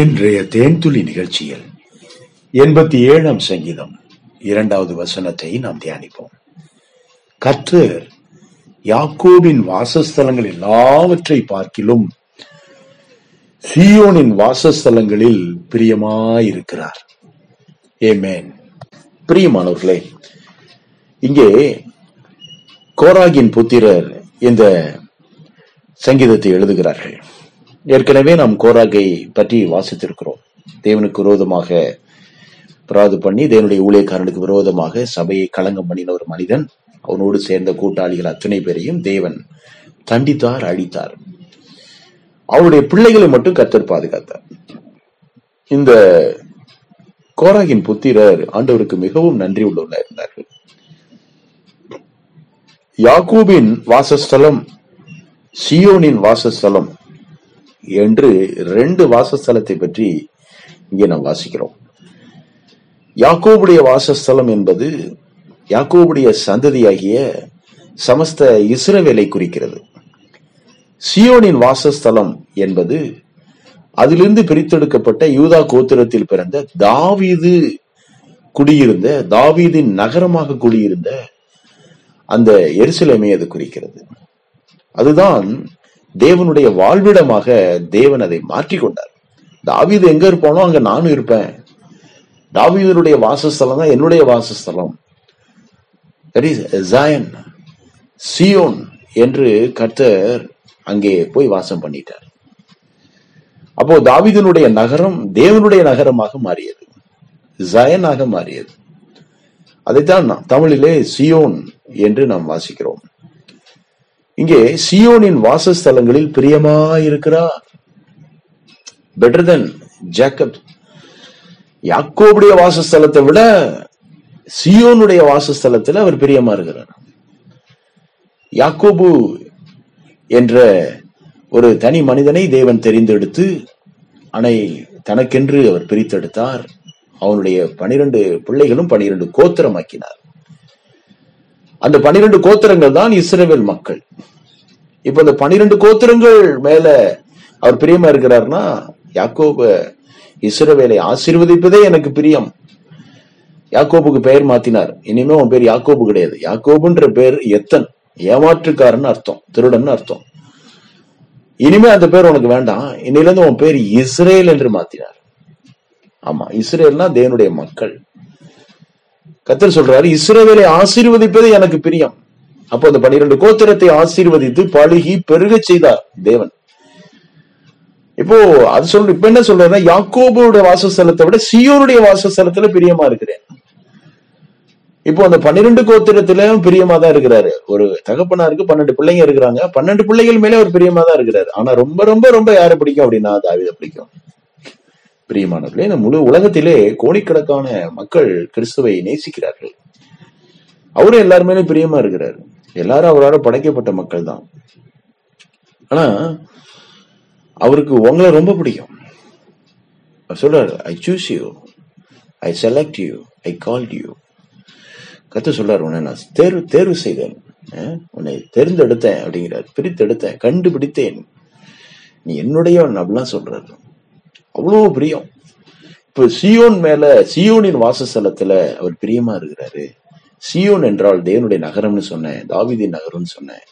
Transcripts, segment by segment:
இன்றைய தேன்துளி நிகழ்ச்சியில் எண்பத்தி ஏழாம் சங்கீதம் இரண்டாவது வசனத்தை நாம் தியானிப்போம். கர்த்தர் யாக்கோபின் வாசஸ்தலங்கள் எல்லாவற்றை பார்க்கிலும் சியோனின் வாசஸ்தலங்களில் பிரியமாயிருக்கிறார். ஏமேன் பிரியமானவர்களே இங்கே கோராகின் புத்திரர் இந்த சங்கீதத்தை எழுதுகிறார்கள். ஏற்கனவே நாம் கோராகை பற்றி வாசித்திருக்கிறோம். தேவனுக்கு விரோதமாக பிராது பண்ணி தேவனுடைய ஊழியக்காரனுக்கு விரோதமாக சபையை களங்கம் பண்ணின ஒரு மனிதன் அவனோடு சேர்ந்த கூட்டாளிகள் அத்தனை பேரையும் தேவன் தண்டித்தார் அழித்தார். அவருடைய பிள்ளைகளை மட்டும் கத்தர் பாதுகாத்தார். இந்த கோராகின் புத்திரர் ஆண்டவருக்கு மிகவும் நன்றி உள்ளவர்களா இருந்தார்கள். யாக்கூபின் வாசஸ்தலம் சியோனின் வாசஸ்தலம் என்று ரெண்டு வாசஸ்தலத்தை பற்றி இங்கே நாம் வாசிக்கிறோம். யாக்கோபுடைய வாசஸ்தலம் என்பது யாக்கோபுடைய சந்ததியாகிய சமஸ்த இஸ்ரவேலை குறிக்கிறது. சியோனின் வாசஸ்தலம் என்பது அதிலிருந்து பிரித்தெடுக்கப்பட்ட யூதா கோத்திரத்தில் பிறந்த தாவீது குடியிருந்த தாவீதின் நகரமாக குடியிருந்த அந்த எரிசிலமே அது குறிக்கிறது. அதுதான் தேவனுடைய வாழ்விடமாக தேவன் அதை மாற்றிக்கொண்டார் தாவீது எங்க இருப்பானோ அங்க நானும் இருப்பேன். தாவீதனுடைய வாசஸ்தலம் தான் என்னுடைய வாசஸ்தலம். That சியோன் என்று கர்த்தர் அங்கே போய் வாசம் பண்ணிட்டார். அப்போ தாவிதனுடைய நகரம் தேவனுடைய நகரமாக மாறியது. ஜயனாக மாறியது. அதைத்தான் தமிழிலே சியோன் என்று நாம் வாசிக்கிறோம். இங்கே சியோனின் வாசஸ்தலங்களில் பிரியமாயிருக்கிறார். பெட்டர் தென் ஜேக்கப் யாக்கோபுடைய வாசஸ்தலத்தை விட சியோனுடைய வாசஸ்தலத்தில் அவர் பிரியமா இருக்கிறார் யாக்கோபு என்ற ஒரு தனி மனிதனை தேவன் தெரிந்தெடுத்து அனை தனக்கென்று அவர் பிரித்தெடுத்தார். அவனுடைய பனிரெண்டு பிள்ளைகளும் பனிரெண்டு கோத்திரமாக்கினார். அந்த பனிரெண்டு கோத்திரங்கள் தான் இஸ்ரேவேல் மக்கள். இப்ப இந்த பனிரெண்டு கோத்திரங்கள் மேல அவர் பிரியமா இருக்கிறார்னா யாக்கோப இஸ்ரவேலை ஆசீர்வதிப்பதே எனக்கு பிரியம். யாக்கோபுக்கு பெயர் மாத்தினார். இனிமே உன் பேர் யாக்கோபு கிடையாது. யாக்கோபுன்ற பேர் எத்தன் ஏமாற்றுக்காரன் அர்த்தம் திருடன் அர்த்தம். இனிமே அந்த பேர் உனக்கு வேண்டாம். இன்னிலிருந்து உன் பேர் இஸ்ரேல் என்று மாத்தினார். ஆமா இஸ்ரேல்னா தேவனுடைய மக்கள். கத்தர் சொல்றாரு இஸ்ரவேலை ஆசீர்வதிப்பது எனக்கு பிரியம். அப்போ அந்த பனிரெண்டு கோத்திரத்தை ஆசீர்வதித்து பழுகி பெருக செய்தார் தேவன். இப்போ அது சொல்ற இப்ப என்ன சொல்றேன்னா யாக்கோபுடைய வாசஸ்தலத்தை விட சியோனுடைய வாசஸ்தலத்துல பிரியமா இருக்கிறேன். இப்போ அந்த பன்னிரெண்டு கோத்திரத்திலும் பிரியமா தான் இருக்கிறாரு. ஒரு தகப்பனாருக்கு பன்னெண்டு பிள்ளைங்க இருக்கிறாங்க. பன்னெண்டு பிள்ளைகள் மேலே அவர் பிரியமா தான் இருக்கிறாரு. ஆனா ரொம்ப ரொம்ப ரொம்ப யாரை பிடிக்கும் அப்படின்னா தாவித பிடிக்கும். பிரியமானவர்களே இந்த முழு உலகத்திலே கோடிக்கணக்கான மக்கள் கிறிஸ்துவை நேசிக்கிறார்கள். அவரும் எல்லாருமே பிரியமா இருக்கிறாரு. எல்லாரும் அவரால் படைக்கப்பட்ட மக்கள் தான் ஆனா அவருக்கு உங்களை ரொம்ப பிடிக்கும். அவர் சொல்றாரு I choose you I select you I call you கத்து சொல்றாரு உன்னை நான் தேர்வு தேர்வு செய்தேன். உன்னை தேர்ந்தெடுத்தேன். அப்படிங்கிறார். பிரித்தெடுத்தேன். கண்டுபிடித்தேன். நீ என்னுடைய அப்படிலாம் சொல்றாரு. அவ்வளோ பிரியம். இப்ப சியோன் மேல சியோனின் வாசஸ்தலத்துல அவர் பிரியமா இருக்கிறாரு. சியோன் என்றால் தேவனுடைய நகரம்னு சொன்னேன் தாவீதின் நகரம்னு சொன்னேன்.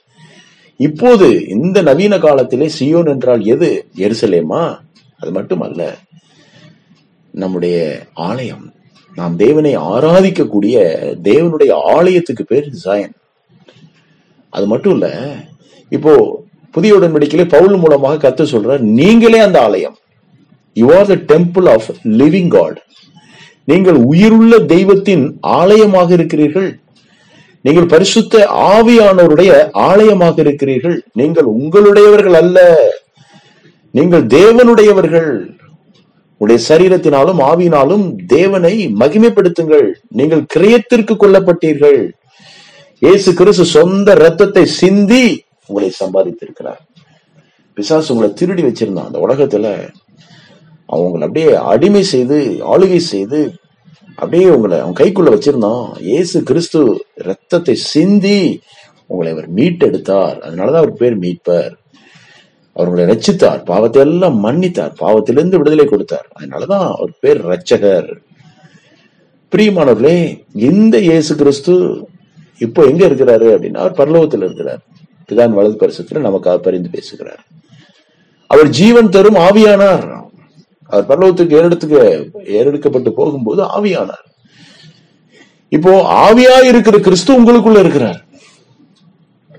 இப்போது இந்த நவீன காலத்திலே சியோன் என்றால் எது? எருசலேமா? அது மட்டும் அல்ல நம்முடைய ஆலயம். நாம் தேவனை ஆராதிக்கக்கூடிய தேவனுடைய ஆலயத்துக்கு பேர் ஜாயன். அது மட்டும் இல்ல இப்போ புதிய உடன்படிக்கையிலே பவுல் மூலமாக கத்து சொல்ற நீங்களே அந்த ஆலயம். You are the temple of living God நீங்கள் உயிருள்ள தெய்வத்தின் ஆலயமாக இருக்கிறீர்கள். நீங்கள் பரிசுத்த ஆவியானவருடைய ஆலயமாக இருக்கிறீர்கள். நீங்கள் உங்களுடையவர்கள் அல்ல. நீங்கள் தேவனுடையவர்கள். உடைய சரீரத்தினாலும் ஆவியினாலும் தேவனை மகிமைப்படுத்துங்கள். நீங்கள் கிரயத்திற்கு கொல்லப்பட்டீர்கள். இயேசு கிறிஸ்து சொந்த ரத்தத்தை சிந்தி உங்களை சம்பாதித்திருக்கிறார். பிசாசு உங்களை திருடி வச்சிருந்தான். அந்த உலகத்துல அவங்களை அப்படியே அடிமை செய்து ஆளுகை செய்து அப்படியே உங்களை அவன் கைக்குள்ள வச்சிருந்தான். இயேசு கிறிஸ்து ரத்தத்தை சிந்தி உங்களை அவர் மீட்டெடுத்தார். அதனாலதான் அவர் பேர் மீட்பர். அவர்களை ரச்சித்தார் பாவத்தை எல்லாம் மன்னித்தார். பாவத்திலிருந்து விடுதலை கொடுத்தார். அதனாலதான் அவர் பேர் ரட்சகர் பிரியமானவர்களே இந்த இயேசு கிறிஸ்து இப்போ எங்க இருக்கிறாரு அப்படின்னா அவர் பரலோகத்தில் இருக்கிறார். பிதான் வலது பரிசத்துல நமக்காக பரிந்து பேசுகிறார். அவர் ஜீவன் தரும் ஆவியானார். அவர் பரலோகத்துக்கு ஏறெடுத்துக்கு ஏறெடுக்கப்பட்டு போகும்போது ஆவியானார். இப்போ ஆவியா இருக்கிற கிறிஸ்து உங்களுக்குள்ள இருக்கிறார்.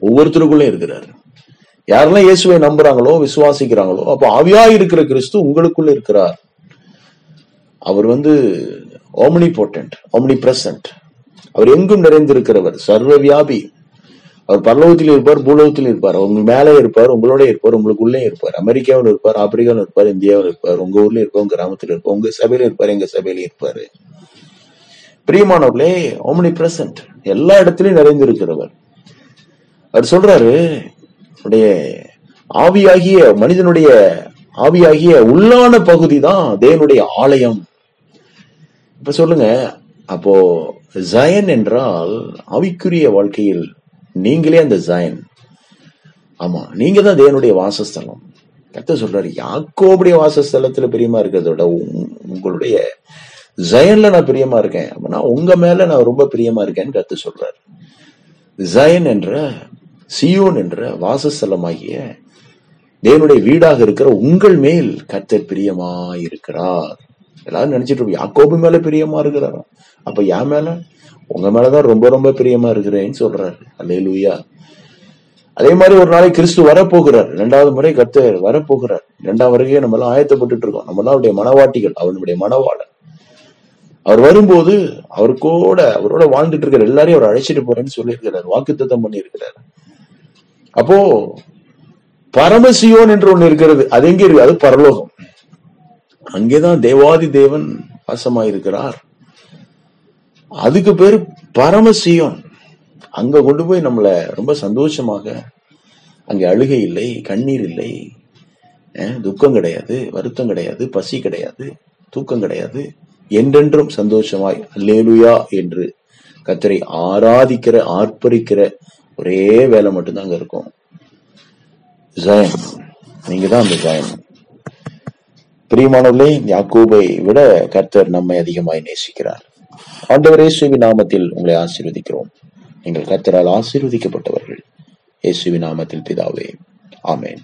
ஒவ்வொருத்தருக்குள்ள இருக்கிறார். யாரெல்லாம் இயேசுவை நம்புறாங்களோ விசுவாசிக்கிறாங்களோ அப்போ ஆவியா இருக்கிற கிறிஸ்து உங்களுக்குள்ள இருக்கிறார். அவர் வந்து ஓமனி போட்டன்ட் ஓமனி பிரசன்ட் அவர் எங்கும் நிறைந்திருக்கிறவர் சர்வ வியாபி. அவர் பரலோகத்தில் இருப்பார் பூலோகத்தில் இருப்பார். உங்க மேலே இருப்பார் உங்களோட இருப்பார் உங்களுக்கு உள்ளே இருப்பார். அமெரிக்காவில் இருப்பார் ஆப்பிரிக்காவில் இருப்பார் இந்தியாவில் இருப்பார் உங்க ஊர்ல இருப்பார் உங்க கிராமத்தில் இருப்பார் உங்க சபையில இருப்பார் எங்க சபையில இருப்பார். பிரியமானவர்களே ஓமனி பிரசன்ட் எல்லா இடத்திலையும் நிறைந்திருக்கிறவர். அவர் சொல்றாரு ஆவியாகிய மனிதனுடைய ஆவியாகிய உள்ளான பகுதி தான் தேவனுடைய ஆலயம். இப்ப சொல்லுங்க அப்போ ஜயன் என்றால் ஆவிக்குரிய வாழ்க்கையில் நீங்களே அந்த ஜயன். ஆமா நீங்க தான் தேவனுடைய வாசஸ்தலம். கத்த சொல்றாரு யாக்கோபுடைய வாசஸ்தலத்துல பிரியமா இருக்கிறத விட உங்- உங்களுடைய ஜயன்ல நான் பிரியமா இருக்கேன். அப்படின்னா உங்க மேல நான் ரொம்ப பிரியமா இருக்கேன்னு கத்து சொல்றாரு. ஜயன் என்ற சியோன் என்ற வாசஸ்தலமாகிய தேவனுடைய வீடாக இருக்கிற உங்கள் மேல் கர்த்தர் பிரியமா இருக்கிறார் எல்லாரும் நினைச்சிட்டு இருப்போம் யாக்கோபு மேல பிரியமா இருக்கிறாரா? அப்ப என் மேல? உங்க மேலதான் ரொம்ப ரொம்ப பிரியமா இருக்கிறேன்னு சொல்றாரு. அல்லேலூயா. அதே மாதிரி ஒரு நாளைக்கு கிறிஸ்து வரப்போகிறார். இரண்டாவது முறை கத்தர் வரப்போகிறார். இரண்டாம் வரைக்கும் நம்ம எல்லாம் ஆயத்தப்பட்டுட்டு இருக்கோம். நம்ம எல்லாம் அவருடைய மனவாட்டிகள் அவனுடைய மனவாளன் அவர் வரும்போது அவர் கூட அவரோட வாழ்ந்துட்டு இருக்கிற எல்லாரையும் அவர் அழைச்சிட்டு போறேன்னு சொல்லியிருக்கிறார். வாக்குத்தத்தம் பண்ணியிருக்கிறார். அப்போ பரமசியோன் என்று ஒண்ணு இருக்கிறது. அது எங்க இருக்கு? அது பரலோகம். அங்கேதான் தேவாதி தேவன் வாசமாயிருக்கிறார். அதுக்கு பேரு பரமசியோன். அங்க கொண்டு போய் நம்மள ரொம்ப சந்தோஷமாக அங்கே அழுகை இல்லை கண்ணீர் இல்லை. துக்கம் கிடையாது வருத்தம் கிடையாது பசி கிடையாது தூக்கம் கிடையாது. என்றென்றும் சந்தோஷமாய் அல்லேலுயா என்று கத்தரை ஆராதிக்கிற ஆர்ப்பரிக்கிற ஒரே வேலை மட்டும்தான் அங்க இருக்கும். ஜெயன் நீங்க தான் அந்த ஜெயன் பிரியமானவர்களே யாக்கோபை விட கர்த்தர் நம்மை அதிகமாய் நேசிக்கிறார். ஆண்டவர் இயேசுவி நாமத்தில் உங்களை ஆசீர்வதிக்கிறோம். நீங்கள் கர்த்தரால் ஆசீர்வதிக்கப்பட்டவர்கள். இயேசுவி நாமத்தில் பிதாவே ஆமேன்.